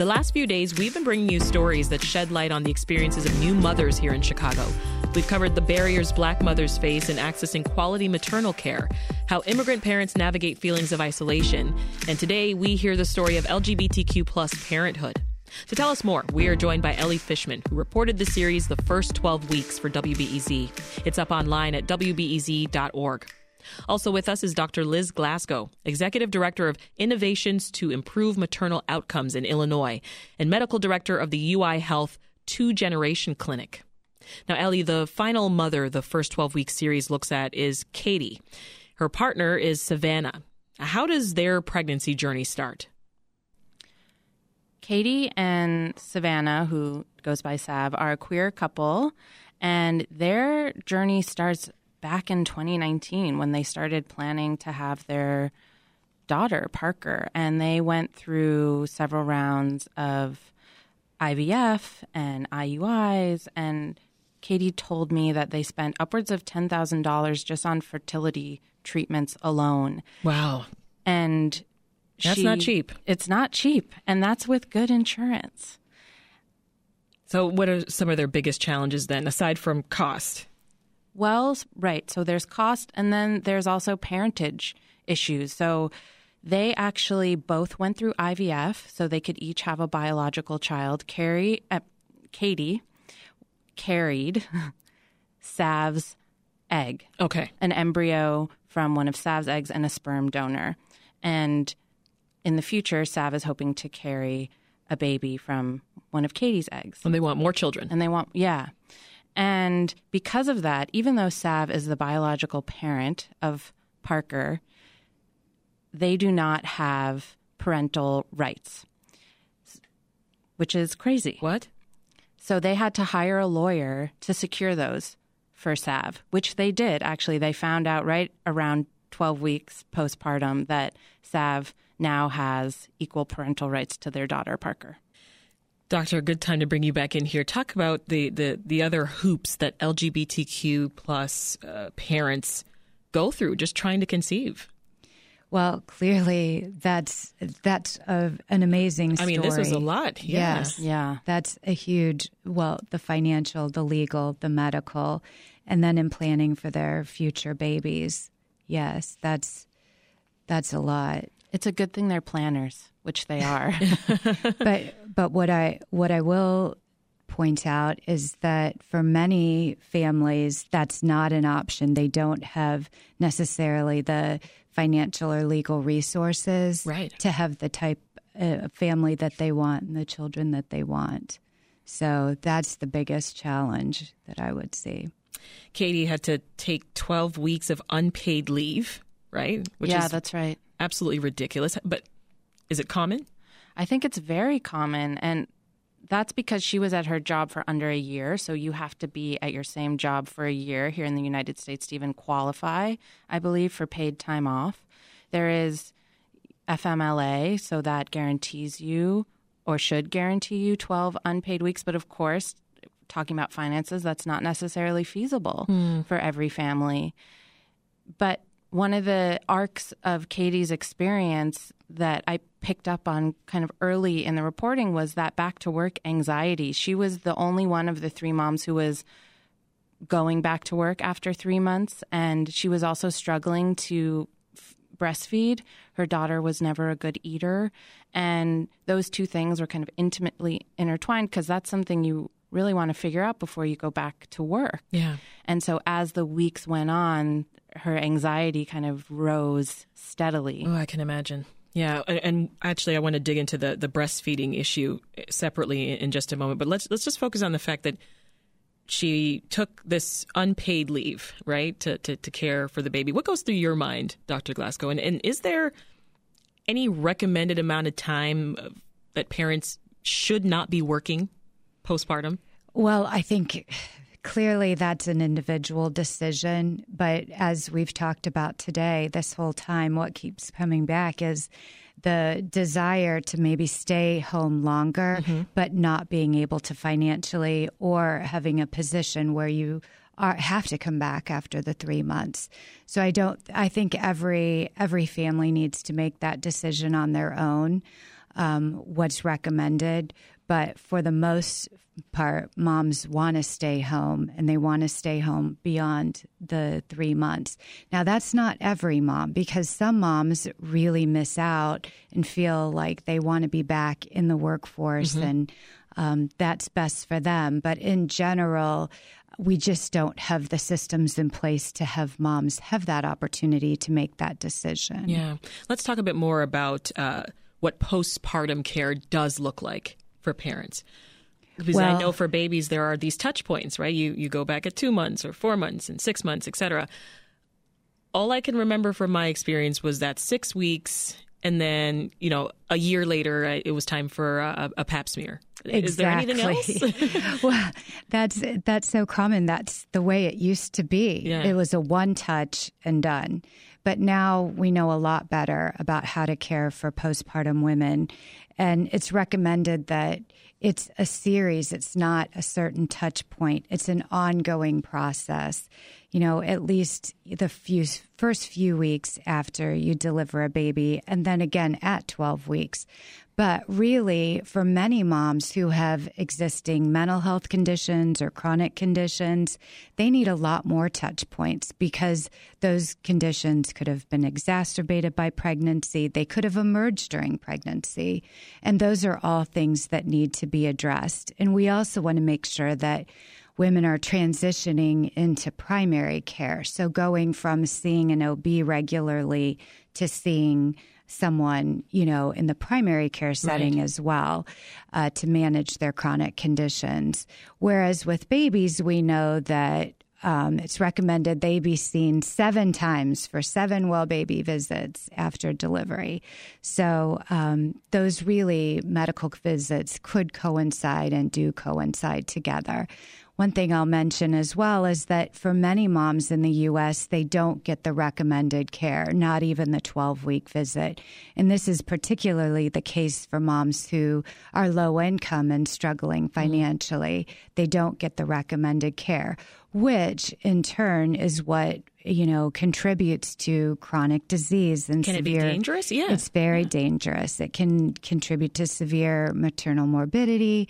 The last few days, we've been bringing you stories that shed light on the experiences of new mothers here in Chicago. We've covered the barriers black mothers face in accessing quality maternal care, how immigrant parents navigate feelings of isolation, and today we hear the story of LGBTQ plus parenthood. To tell us more, we are joined by Elly Fishman, who reported the series the first 12 weeks for WBEZ. It's up online at WBEZ.org. Also with us is Dr. Liz Glassgow, Executive Director of Innovations to Improve Maternal Outcomes in Illinois and Medical Director of the UI Health Two Generation Clinic. Now, Elly, the final mother the first 12 week series looks at is Katie. Her partner is Savannah. How does their pregnancy journey start? Katie and Savannah, who goes by Sav, are a queer couple, and their journey starts back in 2019 when they started planning to have their daughter, Parker, and they went through several rounds of IVF and IUIs. And Katie told me that they spent upwards of $10,000 just on fertility treatments alone. Wow. And that's she, not cheap. It's not cheap. And that's with good insurance. So, what are some of their biggest challenges then, aside from cost? Well, right. So there's cost, and then there's also parentage issues. So they actually both went through IVF, so they could each have a biological child. Carrie, uh, Katie, carried Sav's egg. Okay. An embryo from one of Sav's eggs and a sperm donor. And in the future, Sav is hoping to carry a baby from one of Katie's eggs. And they want more children. And they want, yeah. And because of that, even though Sav is the biological parent of Parker, they do not have parental rights, which is crazy. What? So they had to hire a lawyer to secure those for Sav, which they did. Actually, they found out right around 12 weeks postpartum that Sav now has equal parental rights to their daughter, Parker. Doctor, a good time to bring you back in here. Talk about the, the, the other hoops that LGBTQ plus uh, parents go through just trying to conceive. Well, clearly that's that's a, an amazing story. I mean, this was a lot. Yeah. Yes, yeah, that's a huge. Well, the financial, the legal, the medical, and then in planning for their future babies. Yes, that's that's a lot. It's a good thing they're planners, which they are. but but what I what I will point out is that for many families that's not an option. They don't have necessarily the financial or legal resources right. to have the type of family that they want and the children that they want. So that's the biggest challenge that I would see. Katie had to take 12 weeks of unpaid leave, right? Which yeah, that's right. Absolutely ridiculous. But is it common? I think it's very common. And that's because she was at her job for under a year. So you have to be at your same job for a year here in the United States to even qualify, I believe, for paid time off. There is FMLA, so that guarantees you or should guarantee you 12 unpaid weeks. But of course, talking about finances, that's not necessarily feasible hmm. for every family. But one of the arcs of Katie's experience that I picked up on kind of early in the reporting was that back to work anxiety. She was the only one of the three moms who was going back to work after three months, and she was also struggling to f- breastfeed. Her daughter was never a good eater, and those two things were kind of intimately intertwined because that's something you really want to figure out before you go back to work. Yeah. And so as the weeks went on, her anxiety kind of rose steadily. Oh, I can imagine. Yeah, and actually, I want to dig into the, the breastfeeding issue separately in just a moment. But let's let's just focus on the fact that she took this unpaid leave, right, to, to, to care for the baby. What goes through your mind, Dr. Glassgow? And, and is there any recommended amount of time that parents should not be working postpartum? Well, I think clearly that's an individual decision. But as we've talked about today, this whole time, what keeps coming back is the desire to maybe stay home longer, mm-hmm. but not being able to financially or having a position where you are, have to come back after the three months. So I don't. I think every every family needs to make that decision on their own. Um, what's recommended, but for the most part, moms want to stay home and they want to stay home beyond the three months. Now, that's not every mom because some moms really miss out and feel like they want to be back in the workforce mm-hmm. and um, that's best for them. But in general, we just don't have the systems in place to have moms have that opportunity to make that decision. Yeah. Let's talk a bit more about uh, what postpartum care does look like for parents. Because well, I know for babies there are these touch points, right? You you go back at two months or four months and six months, etc. All I can remember from my experience was that six weeks, and then you know a year later it was time for a, a pap smear. Exactly. Is there anything else? well, that's that's so common. That's the way it used to be. Yeah. It was a one touch and done. But now we know a lot better about how to care for postpartum women. And it's recommended that it's a series, it's not a certain touch point, it's an ongoing process. You know, at least the few first few weeks after you deliver a baby, and then again at 12 weeks. But really, for many moms who have existing mental health conditions or chronic conditions, they need a lot more touch points because those conditions could have been exacerbated by pregnancy. They could have emerged during pregnancy. And those are all things that need to be addressed. And we also want to make sure that women are transitioning into primary care. So going from seeing an OB regularly to seeing someone, you know, in the primary care setting right. as well uh, to manage their chronic conditions. Whereas with babies, we know that um, it's recommended they be seen seven times for seven well baby visits after delivery. So, um, those really medical visits could coincide and do coincide together. One thing I'll mention as well is that for many moms in the U.S., they don't get the recommended care, not even the 12 week visit. And this is particularly the case for moms who are low income and struggling mm-hmm. financially. Mm-hmm. They don't get the recommended care, which in turn is what you know contributes to chronic disease and can severe, it be dangerous yeah it's very yeah. dangerous it can contribute to severe maternal morbidity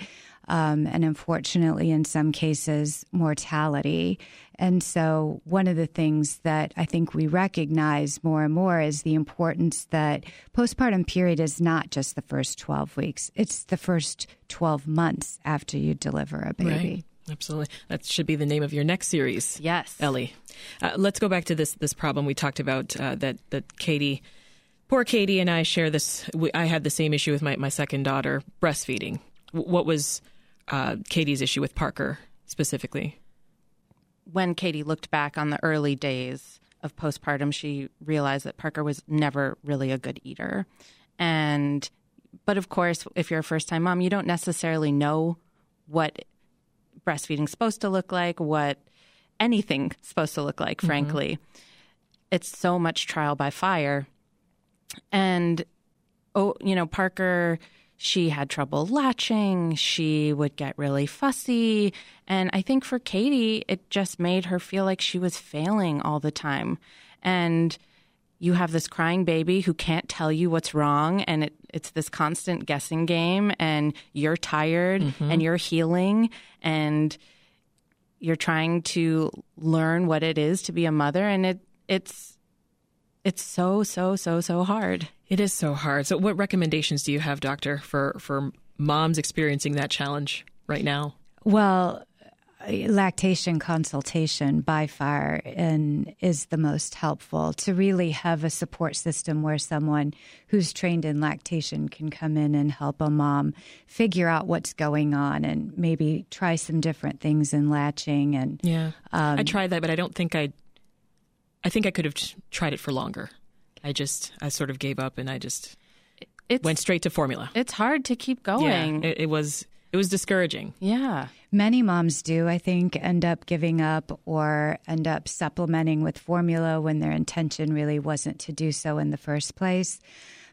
um, and unfortunately, in some cases, mortality. And so, one of the things that I think we recognize more and more is the importance that postpartum period is not just the first 12 weeks, it's the first 12 months after you deliver a baby. Right. Absolutely. That should be the name of your next series. Yes. Elly. Uh, let's go back to this this problem we talked about uh, that, that Katie, poor Katie and I share this. We, I had the same issue with my, my second daughter, breastfeeding. What was uh, Katie's issue with Parker specifically? When Katie looked back on the early days of postpartum, she realized that Parker was never really a good eater. And, but of course, if you're a first time mom, you don't necessarily know what breastfeeding's supposed to look like, what anything's supposed to look like, mm-hmm. frankly. It's so much trial by fire. And, oh, you know, Parker she had trouble latching. She would get really fussy. And I think for Katie, it just made her feel like she was failing all the time. And you have this crying baby who can't tell you what's wrong. And it, it's this constant guessing game. And you're tired mm-hmm. and you're healing. And you're trying to learn what it is to be a mother. And it, it's, it's so, so, so, so hard. It is so hard. So, what recommendations do you have, doctor, for for moms experiencing that challenge right now? Well, lactation consultation by far and is the most helpful to really have a support system where someone who's trained in lactation can come in and help a mom figure out what's going on and maybe try some different things in latching and yeah um, i tried that but i don't think i i think i could have tried it for longer I just I sort of gave up and I just it's, went straight to formula. It's hard to keep going. Yeah, it, it was. It was discouraging. Yeah. Many moms do, I think, end up giving up or end up supplementing with formula when their intention really wasn't to do so in the first place.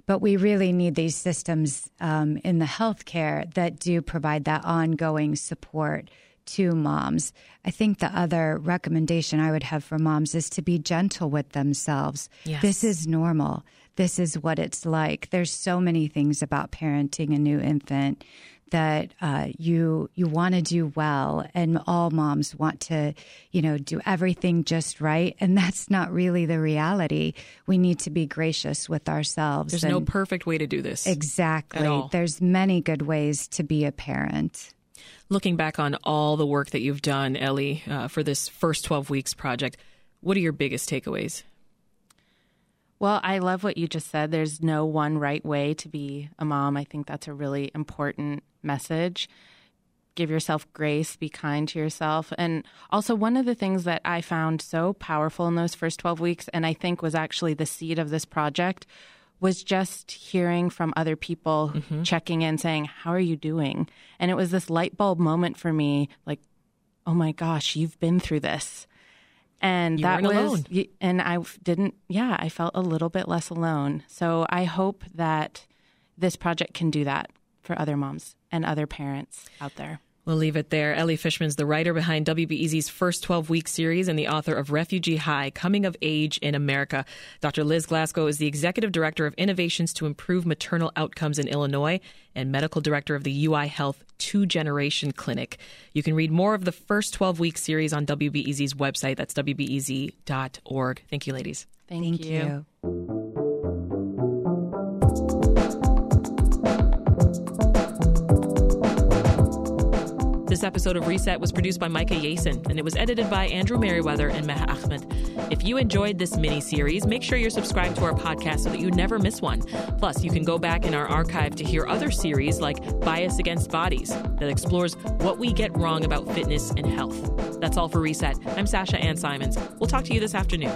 But we really need these systems um, in the healthcare that do provide that ongoing support to moms. I think the other recommendation I would have for moms is to be gentle with themselves. Yes. This is normal. This is what it's like. There's so many things about parenting a new infant that uh, you you want to do well, and all moms want to, you know, do everything just right, and that's not really the reality. We need to be gracious with ourselves. There's no perfect way to do this. exactly. There's many good ways to be a parent. Looking back on all the work that you've done, Elly, uh, for this first 12 weeks project, what are your biggest takeaways? Well, I love what you just said. There's no one right way to be a mom. I think that's a really important message. Give yourself grace, be kind to yourself. And also, one of the things that I found so powerful in those first 12 weeks, and I think was actually the seed of this project, was just hearing from other people mm-hmm. checking in saying, How are you doing? And it was this light bulb moment for me like, oh my gosh, you've been through this. And You that was, alone. and I didn't, yeah, I felt a little bit less alone. So I hope that this project can do that for other moms and other parents out there. We'll leave it there. Elly Fishman's the writer behind WBEZ's first 12 week series and the author of Refugee High Coming of Age in America. Dr. Liz Glassgow is the executive director of innovations to improve maternal outcomes in Illinois and medical director of the UI Health Two Generation Clinic. You can read more of the first 12 week series on WBEZ's website. That's WBEZ.org. Thank you, ladies. Thank, Thank you. This episode of Reset was produced by Micah Yason and it was edited by Andrew Merriweather and Meha Ahmed. If you enjoyed this mini series, make sure you're subscribed to our podcast so that you never miss one. Plus, you can go back in our archive to hear other series like Bias Against Bodies that explores what we get wrong about fitness and health. That's all for Reset. I'm Sasha Ann Simons. We'll talk to you this afternoon.